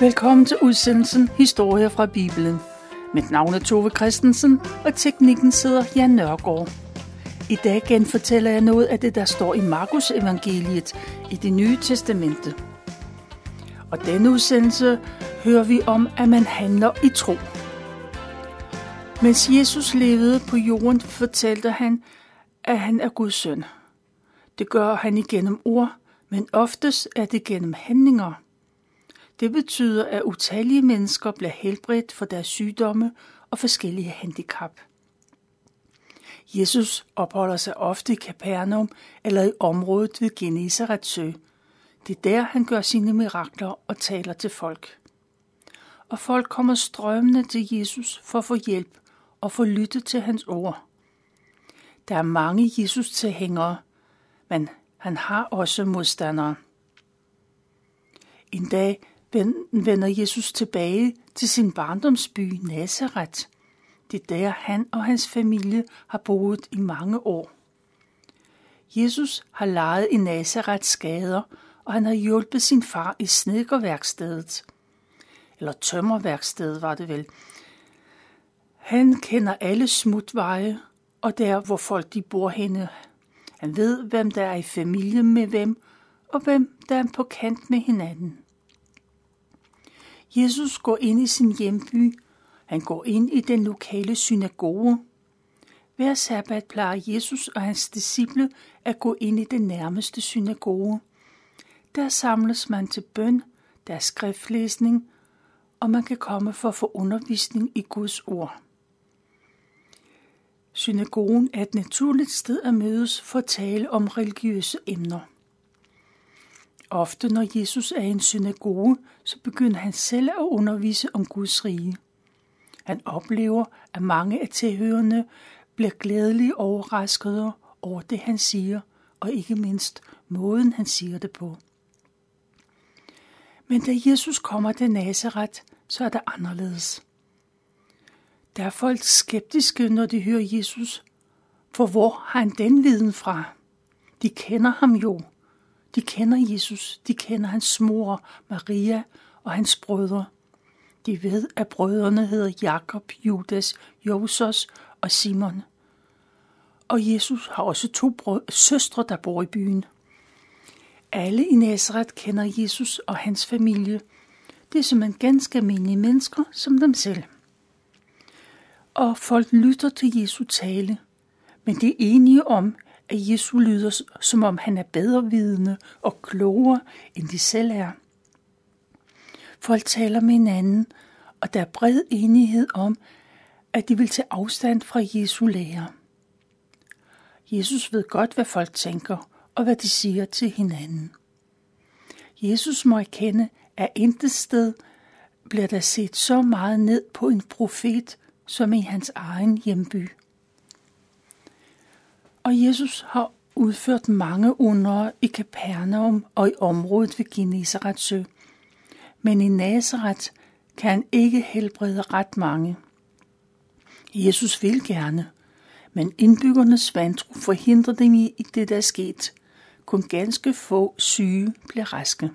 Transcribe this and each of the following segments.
Velkommen til udsendelsen Historier fra Bibelen. Mit navn er Tove Christensen, og teknikken sidder Jan Nørgaard. I dag genfortæller jeg noget af det, der står i Markus evangeliet i det nye testamente. Og denne udsendelse hører vi om, at man handler i tro. Mens Jesus levede på jorden, fortalte han, at han er Guds søn. Det gør han igennem ord, men oftest er det gennem handlinger – det betyder, at utallige mennesker bliver helbredt for deres sygdomme og forskellige handicap. Jesus opholder sig ofte i Capernaum eller i området ved Genesarets sø. Det er der, han gør sine mirakler og taler til folk. Og folk kommer strømmende til Jesus for at få hjælp og få lyttet til hans ord. Der er mange Jesus-tilhængere, men han har også modstandere. En dag vender Jesus tilbage til sin barndomsby Nazareth. Det er der, han og hans familie har boet i mange år. Jesus har leget i Nazarets gader, og han har hjulpet sin far i snedkerværkstedet. Eller tømmerværkstedet var det vel. Han kender alle smutveje, og der, hvor folk de bor henne. Han ved, hvem der er i familie med hvem, og hvem der er på kant med hinanden. Jesus går ind i sin hjemby. Han går ind i den lokale synagoge. Hver sabbat plejer Jesus og hans disciple at gå ind i den nærmeste synagoge. Der samles man til bøn, der er skriftlæsning, og man kan komme for at få undervisning i Guds ord. Synagogen er et naturligt sted at mødes for at tale om religiøse emner. Ofte når Jesus er i en synagoge, så begynder han selv at undervise om Guds rige. Han oplever, at mange af tilhørende bliver glædeligt overraskede over det, han siger, og ikke mindst måden, han siger det på. Men da Jesus kommer til Nazareth, så er det anderledes. Der er folk skeptiske, når de hører Jesus, for hvor har han den viden fra? De kender ham jo, de kender Jesus, de kender hans mor, Maria og hans brødre. De ved, at brødrene hedder Jakob, Judas, Josos og Simon. Og Jesus har også to brød, søstre, der bor i byen. Alle i Nazareth kender Jesus og hans familie. Det er som en ganske almindelige mennesker som dem selv. Og folk lytter til Jesu tale, men de er enige om, at Jesus lyder, som om han er bedre vidende og klogere, end de selv er. Folk taler med hinanden, og der er bred enighed om, at de vil tage afstand fra Jesu lære. Jesus ved godt, hvad folk tænker, og hvad de siger til hinanden. Jesus må erkende, at intet sted bliver der set så meget ned på en profet, som i hans egen hjemby. Og Jesus har udført mange under i Kapernaum og i området ved Genesarets sø. Men i Nazareth kan han ikke helbrede ret mange. Jesus vil gerne, men indbyggernes vantro forhindrer dem i det, der er sket. Kun ganske få syge bliver raske.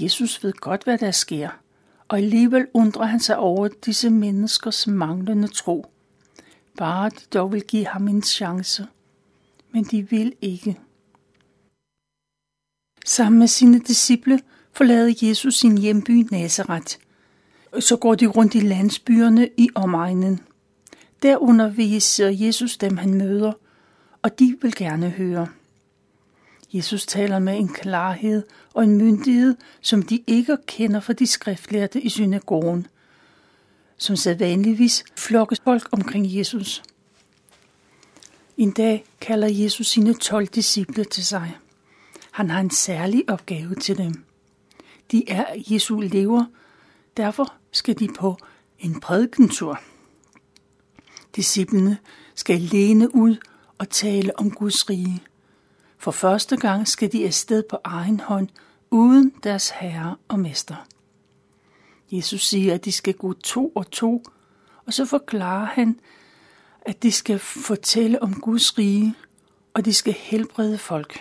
Jesus ved godt, hvad der sker, og alligevel undrer han sig over disse menneskers manglende tro – Bare de dog vil give ham en chance. Men de vil ikke. Sammen med sine disciple forlader Jesus sin hjemby Nazareth. Så går de rundt i landsbyerne i omegnen. Der underviser Jesus dem, han møder, og de vil gerne høre. Jesus taler med en klarhed og en myndighed, som de ikke kender fra de skriftlærte i synagogen – som sædvanligvis flokkes folk omkring Jesus. En dag kalder Jesus sine 12 disciple til sig. Han har en særlig opgave til dem. De er Jesu lever, derfor skal de på en prædikentur. Disciplene skal læne ud og tale om Guds rige. For første gang skal de afsted på egen hånd, uden deres herre og mester. Jesus siger, at de skal gå to og to, og så forklarer han, at de skal fortælle om Guds rige, og de skal helbrede folk.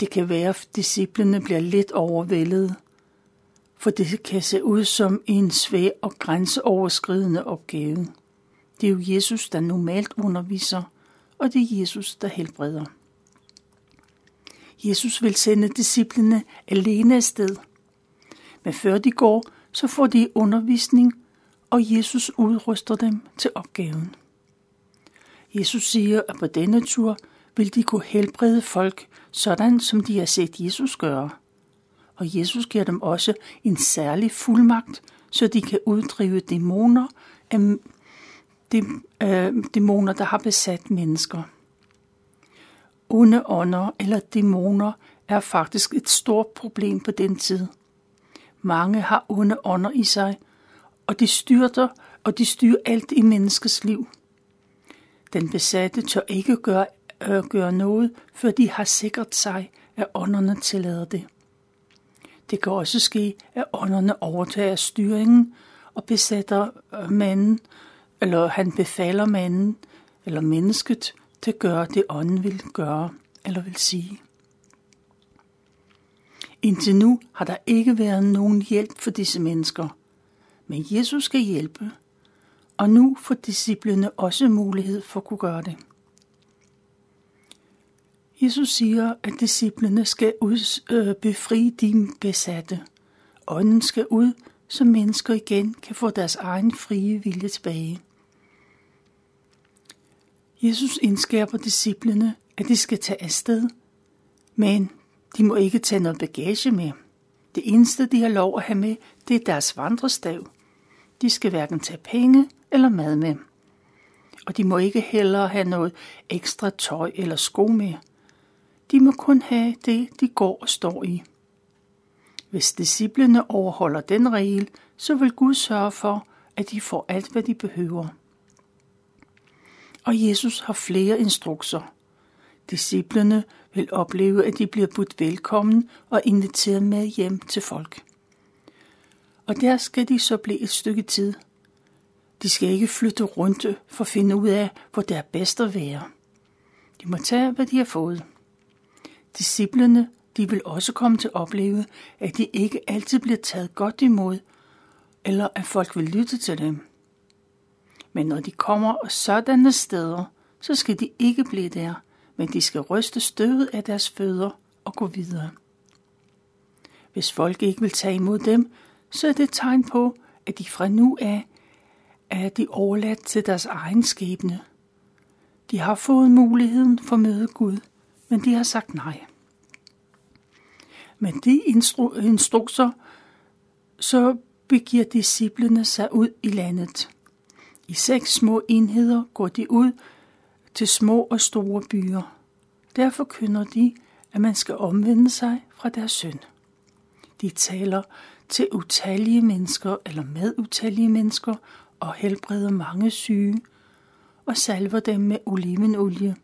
Det kan være, at disciplene bliver lidt overvældet, for det kan se ud som en svær og grænseoverskridende opgave. Det er jo Jesus, der normalt underviser, og det er Jesus, der helbreder. Jesus vil sende disciplene alene afsted. Men før de går, så får de undervisning, og Jesus udruster dem til opgaven. Jesus siger, at på denne tur vil de kunne helbrede folk, sådan som de har set Jesus gøre. Og Jesus giver dem også en særlig fuldmagt, så de kan uddrive dæmoner, øh, dæmoner, der har besat mennesker. Onde ånder eller dæmoner er faktisk et stort problem på den tid. Mange har onde ånder i sig, og de styrter, og de styrer alt i menneskets liv. Den besatte tør ikke gøre, øh, gøre noget, før de har sikret sig, at ånderne tillader det. Det kan også ske, at ånderne overtager styringen og besætter øh, manden, eller han befaler manden eller mennesket til at gøre det, ånden vil gøre eller vil sige. Indtil nu har der ikke været nogen hjælp for disse mennesker, men Jesus skal hjælpe, og nu får disciplene også mulighed for at kunne gøre det. Jesus siger, at disciplene skal ud, øh, befri de besatte. Ånden skal ud, så mennesker igen kan få deres egen frie vilje tilbage. Jesus indskærper disciplene, at de skal tage afsted, men de må ikke tage noget bagage med. Det eneste, de har lov at have med, det er deres vandrestav. De skal hverken tage penge eller mad med. Og de må ikke heller have noget ekstra tøj eller sko med. De må kun have det, de går og står i. Hvis disciplene overholder den regel, så vil Gud sørge for, at de får alt, hvad de behøver. Og Jesus har flere instrukser. Disciplene vil opleve, at de bliver budt velkommen og inviteret med hjem til folk. Og der skal de så blive et stykke tid. De skal ikke flytte rundt for at finde ud af, hvor det er bedst at være. De må tage, hvad de har fået. Disciplerne de vil også komme til at opleve, at de ikke altid bliver taget godt imod, eller at folk vil lytte til dem. Men når de kommer sådanne steder, så skal de ikke blive der, men de skal ryste støvet af deres fødder og gå videre. Hvis folk ikke vil tage imod dem, så er det et tegn på, at de fra nu af er de overladt til deres egen skæbne. De har fået muligheden for at møde Gud, men de har sagt nej. Men de instru- instrukser, så begiver disciplene sig ud i landet. I seks små enheder går de ud til små og store byer. Derfor kynder de, at man skal omvende sig fra deres synd. De taler til utallige mennesker eller med utallige mennesker og helbreder mange syge og salver dem med olivenolie.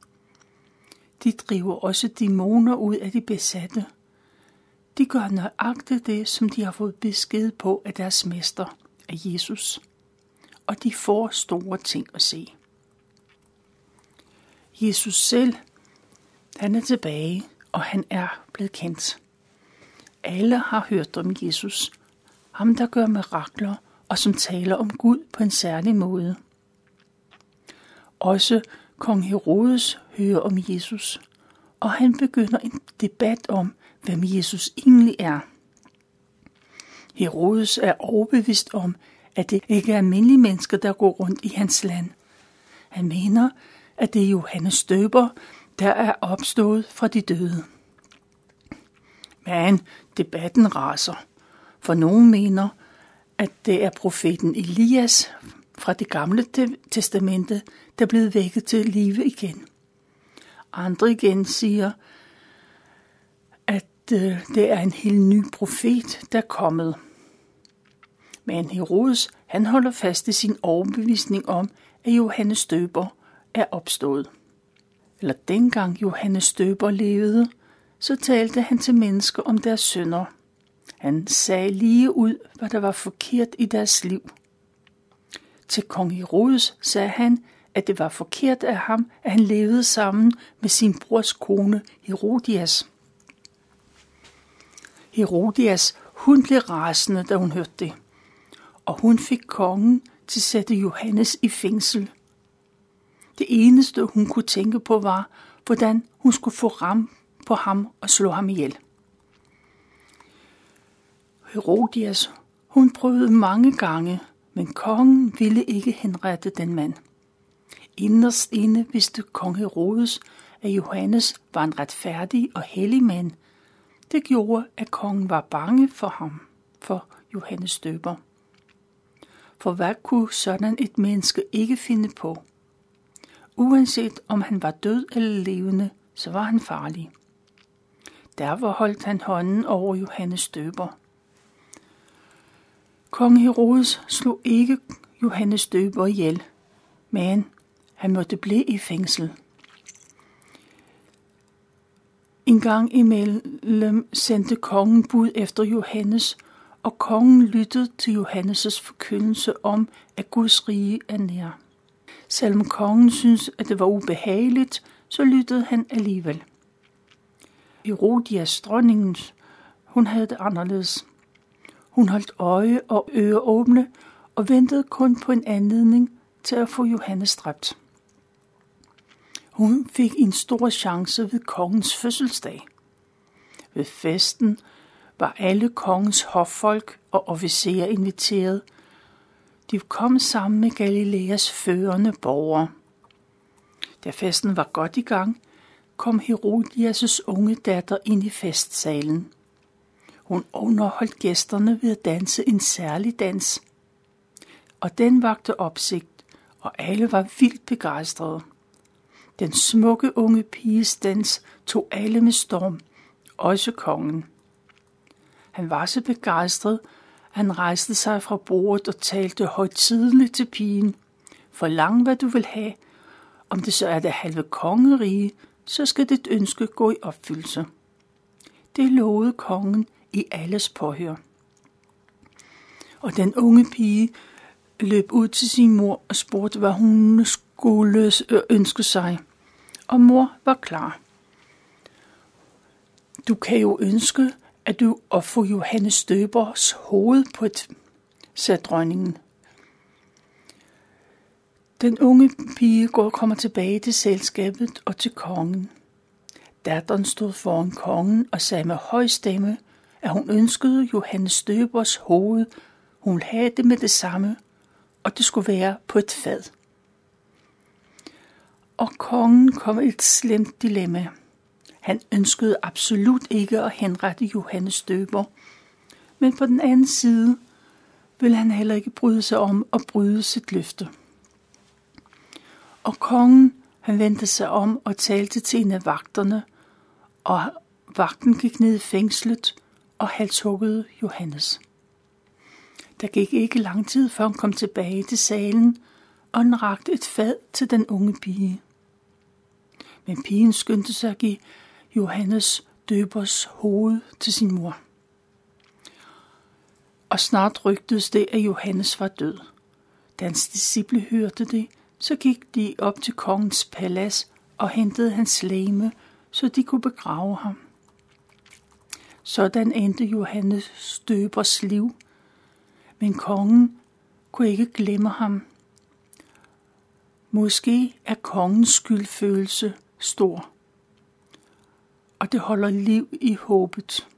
De driver også dæmoner ud af de besatte. De gør nøjagtigt det, som de har fået besked på af deres mester, af Jesus. Og de får store ting at se. Jesus selv, han er tilbage, og han er blevet kendt. Alle har hørt om Jesus, ham der gør mirakler og som taler om Gud på en særlig måde. Også kong Herodes hører om Jesus, og han begynder en debat om, hvem Jesus egentlig er. Herodes er overbevist om, at det ikke er almindelige mennesker, der går rundt i hans land. Han mener, at det er Johannes Støber, der er opstået fra de døde. Men debatten raser, for nogen mener, at det er profeten Elias fra det gamle testamente, der er blevet vækket til live igen. Andre igen siger, at øh, det er en helt ny profet, der er kommet. Men Herodes, han holder fast i sin overbevisning om, at Johannes Døber er opstået. Eller dengang Johannes Døber levede, så talte han til mennesker om deres synder. Han sagde lige ud, hvad der var forkert i deres liv. Til kong Herodes sagde han, at det var forkert af ham, at han levede sammen med sin brors kone Herodias. Herodias, hun blev rasende, da hun hørte det, og hun fik kongen til at sætte Johannes i fængsel. Det eneste, hun kunne tænke på, var, hvordan hun skulle få ram på ham og slå ham ihjel. Herodias, hun prøvede mange gange, men kongen ville ikke henrette den mand. Inderst inde vidste kong Herodes, at Johannes var en retfærdig og hellig mand. Det gjorde, at kongen var bange for ham, for Johannes døber. For hvad kunne sådan et menneske ikke finde på? Uanset om han var død eller levende, så var han farlig. Derfor holdt han hånden over Johannes døber. Kong Herodes slog ikke Johannes døber ihjel, men han måtte blive i fængsel. En gang imellem sendte kongen bud efter Johannes, og kongen lyttede til Johannes' forkyndelse om, at Guds rige er nær. Selvom kongen syntes, at det var ubehageligt, så lyttede han alligevel. Herodias, dronningen, hun havde det anderledes. Hun holdt øje og øre åbne og ventede kun på en anledning til at få Johannes dræbt. Hun fik en stor chance ved kongens fødselsdag. Ved festen var alle kongens hoffolk og officerer inviteret. De kom sammen med Galileas førende borgere. Da festen var godt i gang, kom Herodias' unge datter ind i festsalen. Hun underholdt gæsterne ved at danse en særlig dans. Og den vagte opsigt, og alle var vildt begejstrede. Den smukke unge piges dans tog alle med storm, også kongen. Han var så begejstret, han rejste sig fra bordet og talte højtidligt til pigen. Forlang hvad du vil have. Om det så er det halve kongerige, så skal dit ønske gå i opfyldelse. Det lovede kongen i alles påhør. Og den unge pige løb ud til sin mor og spurgte, hvad hun skulle ønske sig. Og mor var klar. Du kan jo ønske, at du at få Johannes Døbers hoved på et, sagde dronningen. Den unge pige går og kommer tilbage til selskabet og til kongen. Datteren stod foran kongen og sagde med høj stemme, at hun ønskede Johannes Døbers hoved. Hun ville have det med det samme, og det skulle være på et fad. Og kongen kom i et slemt dilemma. Han ønskede absolut ikke at henrette Johannes Døber, men på den anden side ville han heller ikke bryde sig om at bryde sit løfte. Og kongen, han vendte sig om og talte til en af vagterne, og vagten gik ned i fængslet og halshuggede Johannes. Der gik ikke lang tid, før han kom tilbage til salen, og han rakte et fad til den unge pige. Men pigen skyndte sig at give Johannes døbers hoved til sin mor. Og snart rygtedes det, at Johannes var død. Da hans disciple hørte det, så gik de op til kongens palads og hentede hans læme, så de kunne begrave ham. Sådan endte Johannes døbers liv, men kongen kunne ikke glemme ham. Måske er kongens skyldfølelse stor, og det holder liv i håbet.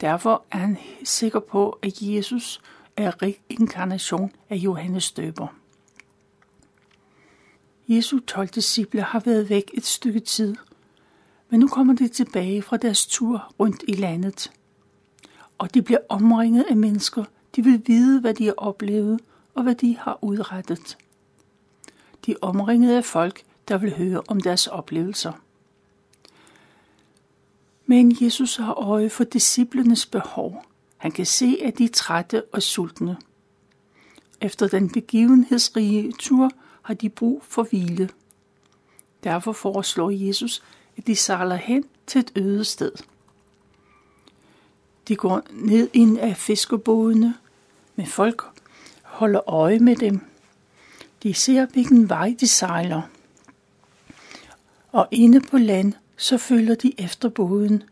Derfor er han sikker på, at Jesus er reinkarnation af Johannes døber. Jesu 12 disciple har været væk et stykke tid, men nu kommer de tilbage fra deres tur rundt i landet. Og de bliver omringet af mennesker, de vil vide, hvad de har oplevet og hvad de har udrettet. De er omringet af folk, der vil høre om deres oplevelser. Men Jesus har øje for disciplenes behov. Han kan se, at de er trætte og sultne. Efter den begivenhedsrige tur har de brug for hvile. Derfor foreslår Jesus, at de sejler hen til et øde sted. De går ned ind af fiskebådene, men folk holder øje med dem. De ser, hvilken vej de sejler. Og inde på land, så følger de efter båden.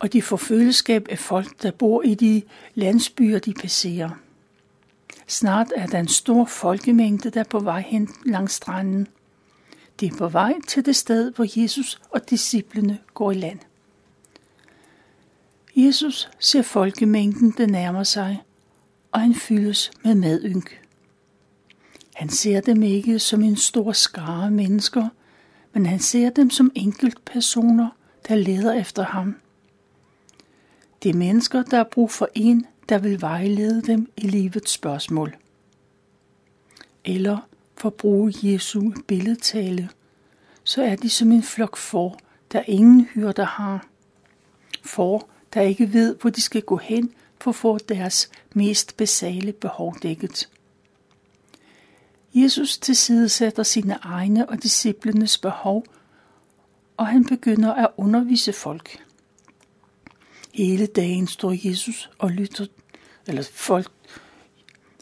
og de får følgeskab af folk, der bor i de landsbyer, de passerer. Snart er der en stor folkemængde, der er på vej hen langs stranden. De er på vej til det sted, hvor Jesus og disciplene går i land. Jesus ser folkemængden, der nærmer sig, og han fyldes med medynk. Han ser dem ikke som en stor skare mennesker, men han ser dem som enkeltpersoner, der leder efter ham. Det er mennesker, der har brug for en, der vil vejlede dem i livets spørgsmål. Eller for at bruge Jesu billedtale, så er de som en flok får, der ingen hyrder har. For, der ikke ved, hvor de skal gå hen for at få deres mest basale behov dækket. Jesus tilsidesætter sine egne og disciplenes behov, og han begynder at undervise folk. Hele dagen står Jesus og lytter, eller folk,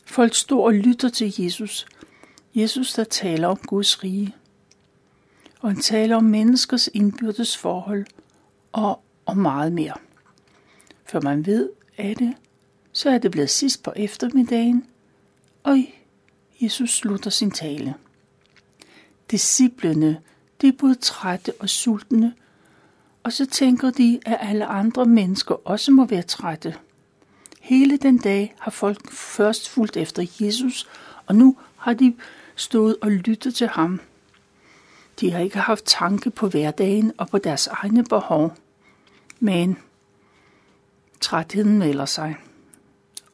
folk står og lytter til Jesus. Jesus, der taler om Guds rige. Og han taler om menneskers indbyrdes forhold og om meget mere. For man ved af det, så er det blevet sidst på eftermiddagen, og Jesus slutter sin tale. Disciplene, de er både trætte og sultne, og så tænker de, at alle andre mennesker også må være trætte. Hele den dag har folk først fulgt efter Jesus, og nu har de stået og lyttet til ham. De har ikke haft tanke på hverdagen og på deres egne behov. Men trætheden melder sig,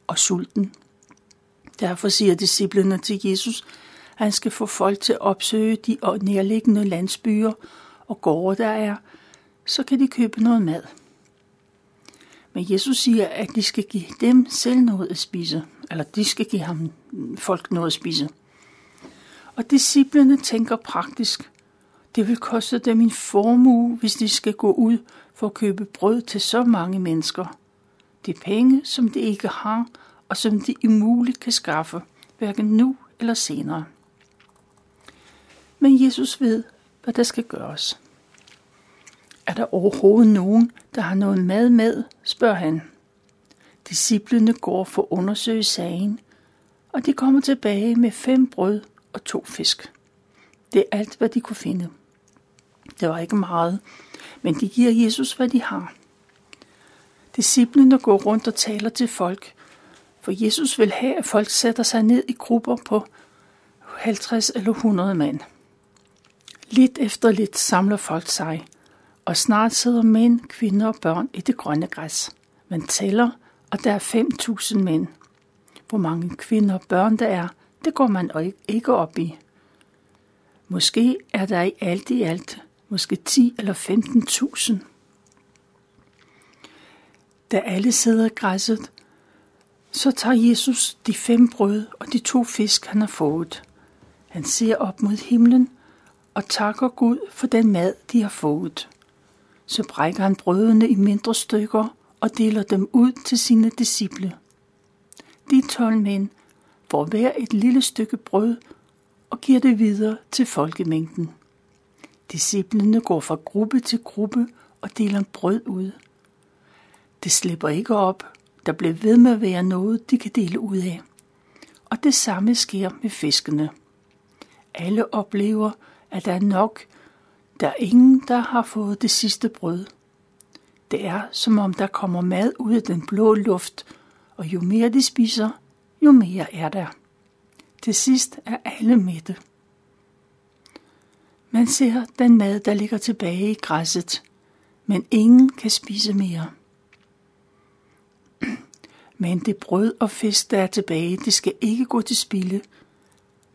og sulten. Derfor siger disciplene til Jesus, at han skal få folk til at opsøge de nærliggende landsbyer og gårde, der er, så kan de købe noget mad. Men Jesus siger, at de skal give dem selv noget at spise, eller de skal give ham folk noget at spise. Og disciplene tænker praktisk. Det vil koste dem en formue, hvis de skal gå ud for at købe brød til så mange mennesker. Det er penge, som de ikke har, og som de umuligt kan skaffe, hverken nu eller senere. Men Jesus ved, hvad der skal gøres. Er der overhovedet nogen, der har noget mad med, spørger han. Disciplene går for at undersøge sagen, og de kommer tilbage med fem brød og to fisk. Det er alt, hvad de kunne finde. Det var ikke meget, men de giver Jesus, hvad de har. Disciplene går rundt og taler til folk, for Jesus vil have, at folk sætter sig ned i grupper på 50 eller 100 mand. Lidt efter lidt samler folk sig, og snart sidder mænd, kvinder og børn i det grønne græs. Man tæller, og der er 5.000 mænd. Hvor mange kvinder og børn der er, det går man ikke op i. Måske er der i alt i alt måske 10 eller 15.000. Da alle sidder i græsset, så tager Jesus de fem brød og de to fisk, han har fået. Han ser op mod himlen og takker Gud for den mad, de har fået. Så brækker han brødene i mindre stykker og deler dem ud til sine disciple. De tolv mænd får hver et lille stykke brød og giver det videre til folkemængden. Disciplene går fra gruppe til gruppe og deler brød ud. Det slipper ikke op, der bliver ved med at være noget, de kan dele ud af. Og det samme sker med fiskene. Alle oplever, at der er nok. Der er ingen, der har fået det sidste brød. Det er, som om der kommer mad ud af den blå luft, og jo mere de spiser, jo mere er der. Til sidst er alle mætte. Man ser den mad, der ligger tilbage i græsset, men ingen kan spise mere. Men det brød og fisk, der er tilbage, det skal ikke gå til spilde.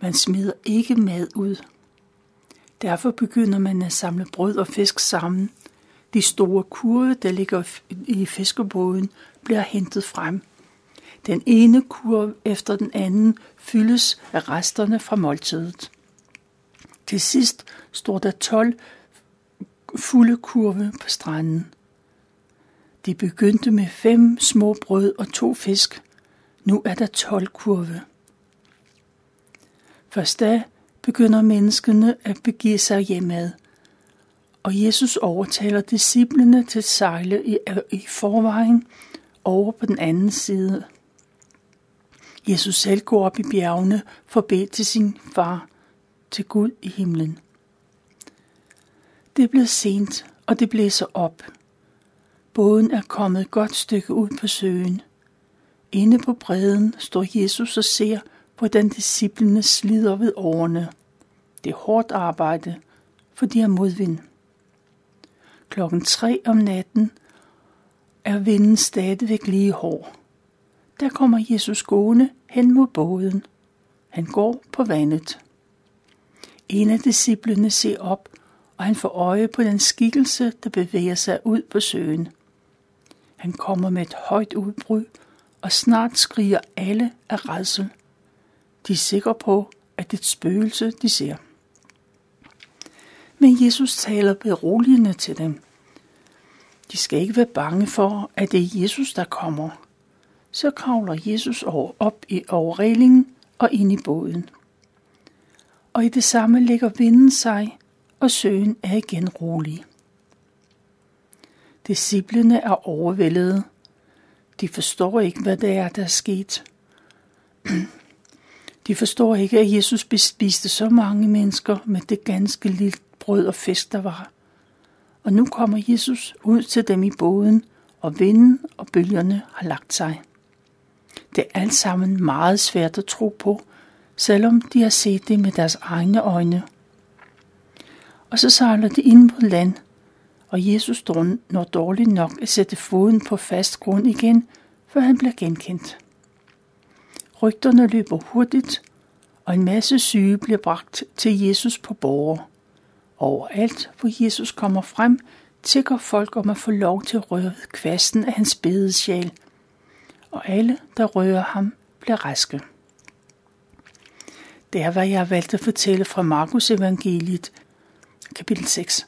Man smider ikke mad ud. Derfor begynder man at samle brød og fisk sammen. De store kurve, der ligger i fiskebåden, bliver hentet frem. Den ene kurve efter den anden fyldes af resterne fra måltidet. Til sidst står der 12 fulde kurve på stranden. De begyndte med fem små brød og to fisk. Nu er der tolv kurve. Først da begynder menneskene at begive sig hjemad, og Jesus overtaler disciplene til at sejle i, i forvejen over på den anden side. Jesus selv går op i bjergene for at bede til sin far, til Gud i himlen. Det blev sent, og det blæser op. Båden er kommet et godt stykke ud på søen. Inde på bredden står Jesus og ser, hvordan disciplene slider ved årene. Det er hårdt arbejde, for de har modvind. Klokken tre om natten er vinden stadigvæk lige hård. Der kommer Jesus gående hen mod båden. Han går på vandet. En af disciplene ser op, og han får øje på den skikkelse, der bevæger sig ud på søen. Han kommer med et højt udbrud, og snart skriger alle af redsel. De er sikre på, at det er et spøgelse, de ser. Men Jesus taler beroligende til dem. De skal ikke være bange for, at det er Jesus, der kommer. Så kravler Jesus over, op i overrelingen og ind i båden. Og i det samme lægger vinden sig, og søen er igen rolig. Disciplene er overvældede. De forstår ikke, hvad det er, der er sket. De forstår ikke, at Jesus bespiste så mange mennesker med det ganske lille brød og fisk, der var. Og nu kommer Jesus ud til dem i båden, og vinden og bølgerne har lagt sig. Det er alt sammen meget svært at tro på, selvom de har set det med deres egne øjne. Og så sejler de ind på land, og Jesus når dårligt nok at sætte foden på fast grund igen, før han bliver genkendt. Rygterne løber hurtigt, og en masse syge bliver bragt til Jesus på borger. Overalt, hvor Jesus kommer frem, tigger folk om at få lov til at røre kvasten af hans bedesjæl. Og alle, der rører ham, bliver raske. Det er, hvad jeg har valgt at fortælle fra Markus evangeliet, kapitel 6.